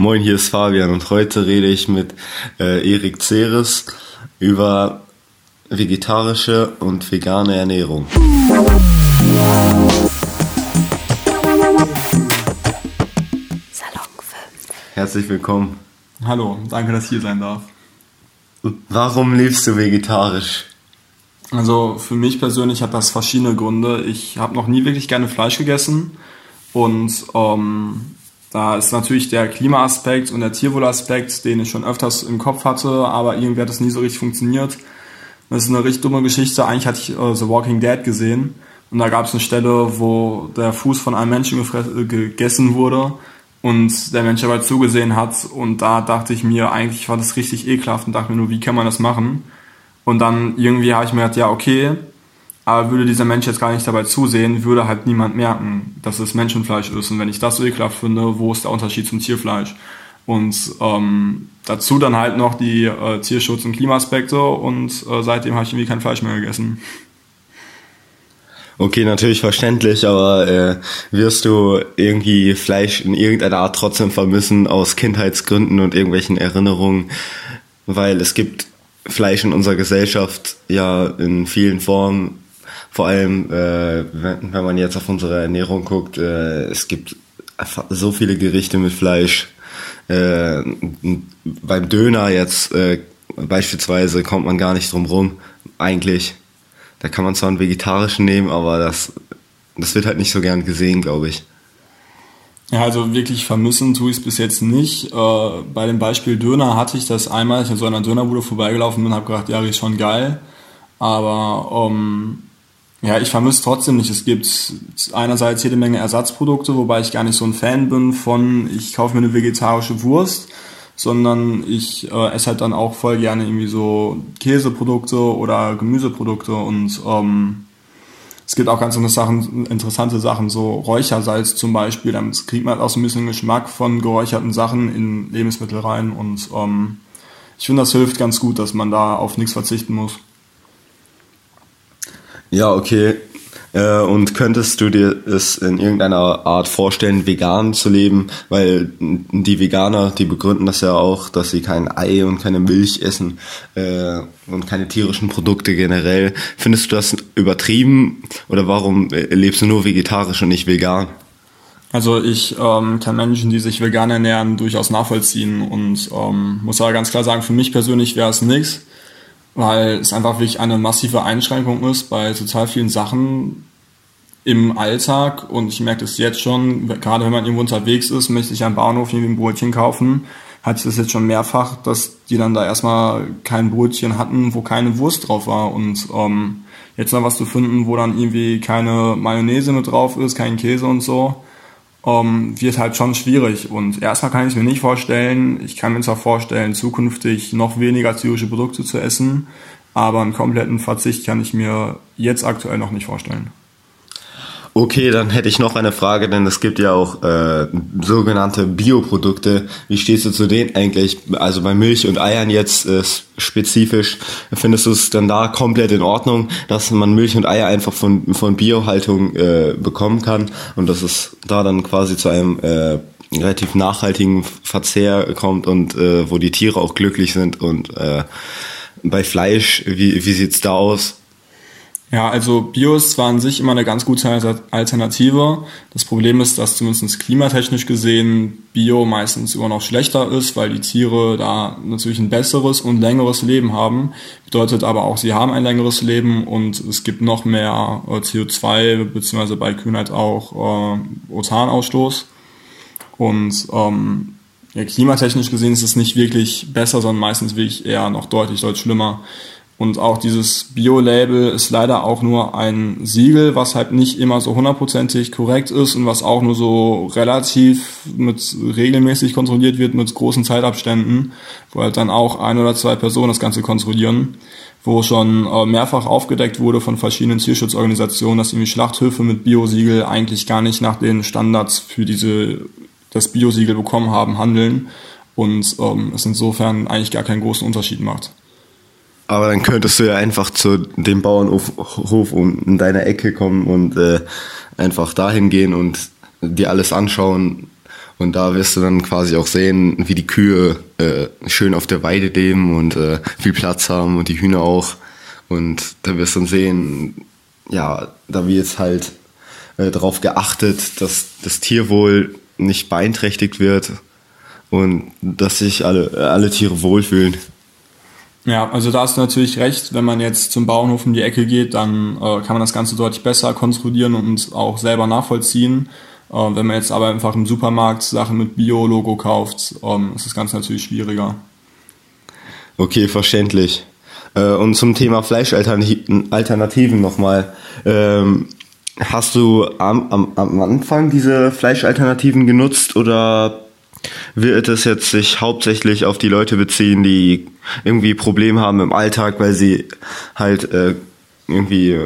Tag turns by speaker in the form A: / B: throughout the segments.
A: Moin, hier ist Fabian und heute rede ich mit äh, Erik Ceres über vegetarische und vegane Ernährung.
B: Salon 5.
A: Herzlich willkommen.
C: Hallo, danke, dass ich hier sein darf.
A: Warum lebst du vegetarisch?
C: Also für mich persönlich hat das verschiedene Gründe. Ich habe noch nie wirklich gerne Fleisch gegessen und ähm, da ist natürlich der Klimaaspekt und der Tierwohlaspekt, den ich schon öfters im Kopf hatte, aber irgendwie hat das nie so richtig funktioniert. Das ist eine richtig dumme Geschichte. Eigentlich hatte ich äh, The Walking Dead gesehen und da gab es eine Stelle, wo der Fuß von einem Menschen äh, gegessen wurde und der Mensch dabei zugesehen hat und da dachte ich mir, eigentlich war das richtig ekelhaft und dachte mir nur, wie kann man das machen? Und dann irgendwie habe ich mir gedacht, ja okay, aber würde dieser Mensch jetzt gar nicht dabei zusehen, würde halt niemand merken, dass es Menschenfleisch ist. Und wenn ich das so ekelhaft finde, wo ist der Unterschied zum Tierfleisch? Und ähm, dazu dann halt noch die äh, Tierschutz- und Klimaaspekte und äh, seitdem habe ich irgendwie kein Fleisch mehr gegessen.
A: Okay, natürlich verständlich, aber äh, wirst du irgendwie Fleisch in irgendeiner Art trotzdem vermissen aus Kindheitsgründen und irgendwelchen Erinnerungen? Weil es gibt Fleisch in unserer Gesellschaft ja in vielen Formen vor allem, äh, wenn, wenn man jetzt auf unsere Ernährung guckt, äh, es gibt so viele Gerichte mit Fleisch. Äh, beim Döner jetzt äh, beispielsweise kommt man gar nicht drum rum, eigentlich. Da kann man zwar einen vegetarischen nehmen, aber das, das wird halt nicht so gern gesehen, glaube ich.
C: Ja, also wirklich vermissen tue ich es bis jetzt nicht. Äh, bei dem Beispiel Döner hatte ich das einmal, ich an so einer Dönerbude vorbeigelaufen bin und habe gedacht, ja, riecht schon geil. Aber ähm, ja, ich vermisse trotzdem nicht. Es gibt einerseits jede Menge Ersatzprodukte, wobei ich gar nicht so ein Fan bin von, ich kaufe mir eine vegetarische Wurst, sondern ich äh, esse halt dann auch voll gerne irgendwie so Käseprodukte oder Gemüseprodukte und ähm, es gibt auch ganz Sachen, interessante Sachen, so Räuchersalz zum Beispiel, damit kriegt man halt auch so ein bisschen Geschmack von geräucherten Sachen in Lebensmittel rein und ähm, ich finde, das hilft ganz gut, dass man da auf nichts verzichten muss.
A: Ja, okay. Äh, und könntest du dir es in irgendeiner Art vorstellen, vegan zu leben? Weil die Veganer, die begründen das ja auch, dass sie kein Ei und keine Milch essen äh, und keine tierischen Produkte generell. Findest du das übertrieben oder warum äh, lebst du nur vegetarisch und nicht vegan?
C: Also ich ähm, kann Menschen, die sich vegan ernähren, durchaus nachvollziehen und ähm, muss aber ganz klar sagen, für mich persönlich wäre es nichts weil es einfach wirklich eine massive Einschränkung ist bei total vielen Sachen im Alltag. Und ich merke das jetzt schon, gerade wenn man irgendwo unterwegs ist, möchte ich am Bahnhof irgendwie ein Brötchen kaufen, hatte ich das jetzt schon mehrfach, dass die dann da erstmal kein Brötchen hatten, wo keine Wurst drauf war. Und ähm, jetzt noch was zu finden, wo dann irgendwie keine Mayonnaise mit drauf ist, kein Käse und so, ähm, wird halt schon schwierig. Und erstmal kann ich mir nicht vorstellen, ich kann mir zwar vorstellen, zukünftig noch weniger tierische Produkte zu essen, aber einen kompletten Verzicht kann ich mir jetzt aktuell noch nicht vorstellen.
A: Okay, dann hätte ich noch eine Frage, denn es gibt ja auch äh, sogenannte Bioprodukte. Wie stehst du zu denen eigentlich? Also bei Milch und Eiern jetzt äh, spezifisch, findest du es dann da komplett in Ordnung, dass man Milch und Eier einfach von, von Biohaltung äh, bekommen kann und dass es da dann quasi zu einem äh, relativ nachhaltigen Verzehr kommt und äh, wo die Tiere auch glücklich sind und äh, bei Fleisch, wie, wie sieht's da aus?
C: Ja, also Bio ist zwar an sich immer eine ganz gute Alternative. Das Problem ist, dass zumindest klimatechnisch gesehen Bio meistens immer noch schlechter ist, weil die Tiere da natürlich ein besseres und längeres Leben haben. Bedeutet aber auch, sie haben ein längeres Leben und es gibt noch mehr äh, CO2 beziehungsweise bei Kühnheit auch äh, Othanausstoß. Und ähm, ja, klimatechnisch gesehen ist es nicht wirklich besser, sondern meistens wirklich eher noch deutlich, deutlich schlimmer. Und auch dieses Bio-Label ist leider auch nur ein Siegel, was halt nicht immer so hundertprozentig korrekt ist und was auch nur so relativ mit regelmäßig kontrolliert wird mit großen Zeitabständen, wo halt dann auch ein oder zwei Personen das Ganze kontrollieren, wo schon äh, mehrfach aufgedeckt wurde von verschiedenen Tierschutzorganisationen, dass irgendwie Schlachthöfe mit Bio-Siegel eigentlich gar nicht nach den Standards für diese das Bio-Siegel bekommen haben, handeln und ähm, es insofern eigentlich gar keinen großen Unterschied macht.
A: Aber dann könntest du ja einfach zu dem Bauernhof in deiner Ecke kommen und äh, einfach dahin gehen und dir alles anschauen Und da wirst du dann quasi auch sehen, wie die Kühe äh, schön auf der Weide leben und äh, viel Platz haben und die Hühner auch. Und da wirst du dann sehen, ja, da wird jetzt halt äh, darauf geachtet, dass das Tierwohl nicht beeinträchtigt wird und dass sich alle, alle Tiere wohlfühlen.
C: Ja, also da hast du natürlich recht. Wenn man jetzt zum Bauernhof um die Ecke geht, dann äh, kann man das Ganze deutlich besser kontrollieren und auch selber nachvollziehen. Äh, wenn man jetzt aber einfach im Supermarkt Sachen mit Bio-Logo kauft, ähm, ist das Ganze natürlich schwieriger.
A: Okay, verständlich. Äh, und zum Thema Fleischalternativen nochmal. Ähm, hast du am, am, am Anfang diese Fleischalternativen genutzt oder wird es jetzt sich hauptsächlich auf die Leute beziehen, die irgendwie Probleme haben im Alltag, weil sie halt äh, irgendwie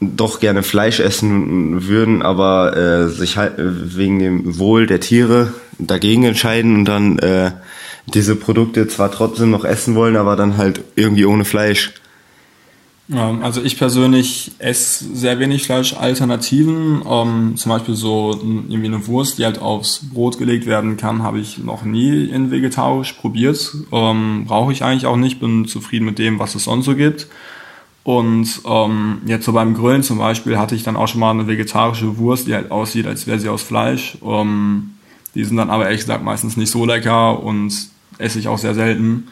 A: doch gerne Fleisch essen würden, aber äh, sich halt wegen dem Wohl der Tiere dagegen entscheiden und dann äh, diese Produkte zwar trotzdem noch essen wollen, aber dann halt irgendwie ohne Fleisch.
C: Ähm, also ich persönlich esse sehr wenig Fleischalternativen. Ähm, zum Beispiel so irgendwie eine Wurst, die halt aufs Brot gelegt werden kann, habe ich noch nie in vegetarisch probiert. Ähm, Brauche ich eigentlich auch nicht, bin zufrieden mit dem, was es sonst so gibt. Und ähm, jetzt so beim Grillen zum Beispiel hatte ich dann auch schon mal eine vegetarische Wurst, die halt aussieht, als wäre sie aus Fleisch. Die sind dann aber ehrlich gesagt meistens nicht so lecker und esse ich auch sehr selten.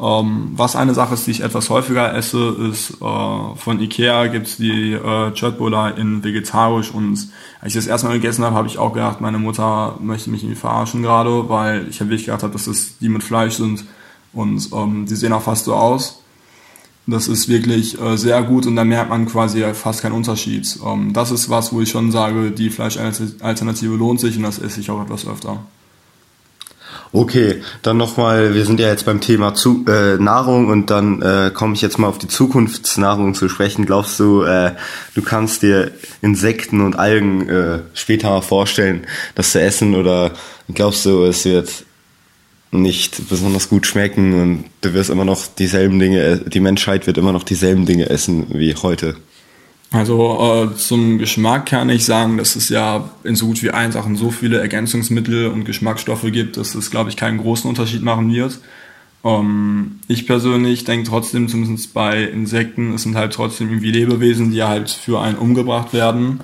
C: Ähm, was eine Sache ist, die ich etwas häufiger esse, ist äh, von Ikea gibt's die äh, Chutbola in vegetarisch und als ich das erstmal gegessen habe, habe ich auch gedacht, meine Mutter möchte mich irgendwie verarschen gerade, weil ich halt wirklich gedacht habe, dass das die mit Fleisch sind und ähm, die sehen auch fast so aus. Das ist wirklich äh, sehr gut und da merkt man quasi fast keinen Unterschied. Ähm, das ist was, wo ich schon sage, die Fleischalternative lohnt sich und das esse ich auch etwas öfter.
A: Okay, dann nochmal, wir sind ja jetzt beim Thema zu, äh, Nahrung und dann äh, komme ich jetzt mal auf die Zukunftsnahrung zu sprechen. Glaubst du, äh, du kannst dir Insekten und Algen äh, später mal vorstellen, das zu essen oder glaubst du, es wird nicht besonders gut schmecken und du wirst immer noch dieselben Dinge, die Menschheit wird immer noch dieselben Dinge essen wie heute?
C: Also äh, zum Geschmack kann ich sagen, dass es ja in so gut wie allen Sachen so viele Ergänzungsmittel und Geschmacksstoffe gibt, dass es, glaube ich, keinen großen Unterschied machen wird. Ähm, ich persönlich denke trotzdem, zumindest bei Insekten, es sind halt trotzdem irgendwie Lebewesen, die halt für einen umgebracht werden.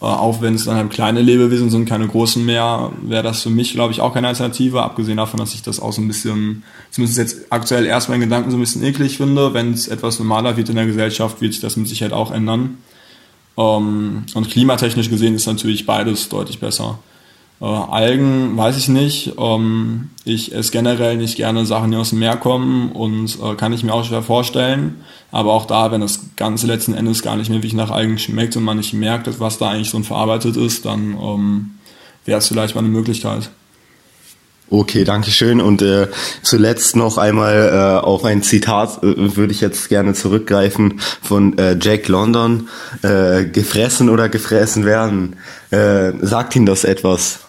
C: Äh, auch wenn es dann halt kleine Lebewesen sind, keine großen mehr, wäre das für mich, glaube ich, auch keine Alternative. Abgesehen davon, dass ich das auch so ein bisschen, zumindest jetzt aktuell erstmal in Gedanken so ein bisschen eklig finde. Wenn es etwas normaler wird in der Gesellschaft, wird sich das mit Sicherheit auch ändern. Ähm, und klimatechnisch gesehen ist natürlich beides deutlich besser. Äh, Algen weiß ich nicht. Ähm, ich esse generell nicht gerne Sachen, die aus dem Meer kommen und äh, kann ich mir auch schwer vorstellen. Aber auch da, wenn das Ganze letzten Endes gar nicht mehr wirklich nach Algen schmeckt und man nicht merkt, was da eigentlich so verarbeitet ist, dann ähm, wäre es vielleicht mal eine Möglichkeit.
A: Okay, danke schön. Und äh, zuletzt noch einmal äh, auf ein Zitat äh, würde ich jetzt gerne zurückgreifen von äh, Jack London. Äh, gefressen oder gefressen werden. Äh, sagt Ihnen das etwas?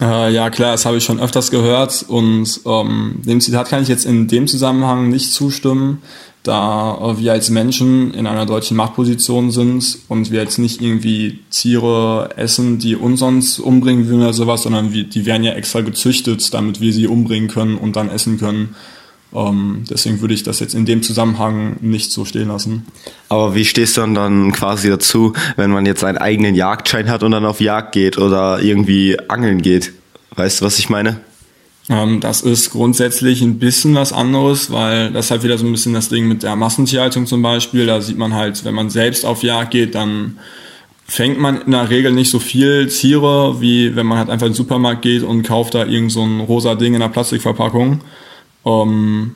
C: Äh, ja, klar, das habe ich schon öfters gehört und ähm, dem Zitat kann ich jetzt in dem Zusammenhang nicht zustimmen, da wir als Menschen in einer deutschen Machtposition sind und wir jetzt nicht irgendwie Tiere essen, die uns sonst umbringen würden oder sowas, sondern wir, die werden ja extra gezüchtet, damit wir sie umbringen können und dann essen können. Ähm, deswegen würde ich das jetzt in dem Zusammenhang nicht so stehen lassen.
A: Aber wie stehst du dann quasi dazu, wenn man jetzt einen eigenen Jagdschein hat und dann auf Jagd geht oder irgendwie angeln geht? Weißt du, was ich meine?
C: Ähm, das ist grundsätzlich ein bisschen was anderes, weil das halt wieder so ein bisschen das Ding mit der Massentierhaltung zum Beispiel. Da sieht man halt, wenn man selbst auf Jagd geht, dann fängt man in der Regel nicht so viel Tiere, wie wenn man halt einfach in den Supermarkt geht und kauft da irgend so ein rosa Ding in einer Plastikverpackung. Ähm,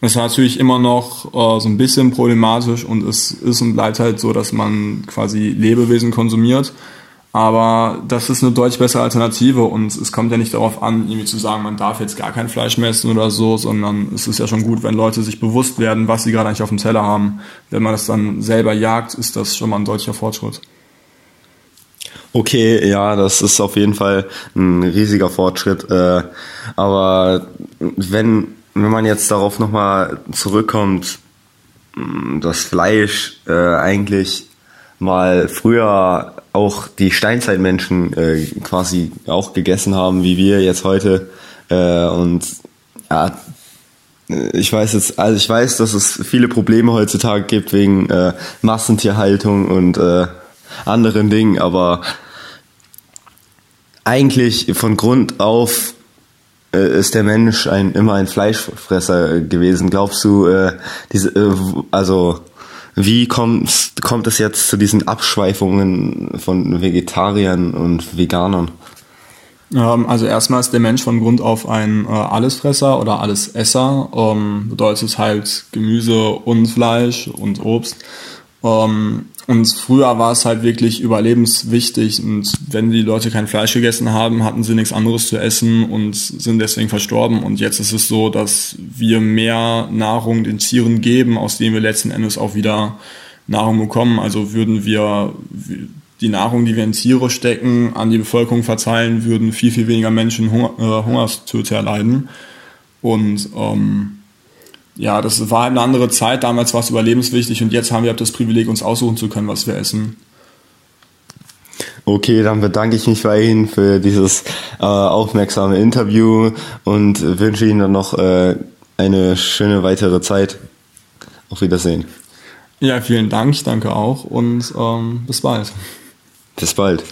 C: das ist natürlich immer noch äh, so ein bisschen problematisch und es ist und bleibt halt so, dass man quasi Lebewesen konsumiert. Aber das ist eine deutlich bessere Alternative und es kommt ja nicht darauf an, irgendwie zu sagen, man darf jetzt gar kein Fleisch mehr essen oder so, sondern es ist ja schon gut, wenn Leute sich bewusst werden, was sie gerade eigentlich auf dem Teller haben. Wenn man das dann selber jagt, ist das schon mal ein deutlicher Fortschritt.
A: Okay, ja, das ist auf jeden Fall ein riesiger Fortschritt. Äh, aber wenn, wenn man jetzt darauf nochmal zurückkommt, dass Fleisch äh, eigentlich mal früher auch die Steinzeitmenschen äh, quasi auch gegessen haben, wie wir jetzt heute. Äh, und ja, ich weiß jetzt, also ich weiß, dass es viele Probleme heutzutage gibt wegen äh, Massentierhaltung und äh, anderen Dingen, aber eigentlich von Grund auf äh, ist der Mensch ein immer ein Fleischfresser gewesen. Glaubst du, äh, diese, äh, also wie kommt, es jetzt zu diesen Abschweifungen von Vegetariern und Veganern?
C: Ähm, also erstmal ist der Mensch von Grund auf ein äh, Allesfresser oder Allesesser. Ähm, bedeutet halt Gemüse und Fleisch und Obst. Ähm, und früher war es halt wirklich überlebenswichtig und wenn die Leute kein Fleisch gegessen haben, hatten sie nichts anderes zu essen und sind deswegen verstorben. Und jetzt ist es so, dass wir mehr Nahrung den Tieren geben, aus denen wir letzten Endes auch wieder Nahrung bekommen. Also würden wir die Nahrung, die wir in Tiere stecken, an die Bevölkerung verteilen, würden viel, viel weniger Menschen Hunger, äh, Hungerstöte erleiden. Und ähm, ja, das war eine andere Zeit. Damals war es überlebenswichtig und jetzt haben wir das Privileg, uns aussuchen zu können, was wir essen.
A: Okay, dann bedanke ich mich bei Ihnen für dieses äh, aufmerksame Interview und wünsche Ihnen dann noch äh, eine schöne weitere Zeit. Auf Wiedersehen.
C: Ja, vielen Dank, ich danke auch und ähm, bis bald.
A: Bis bald.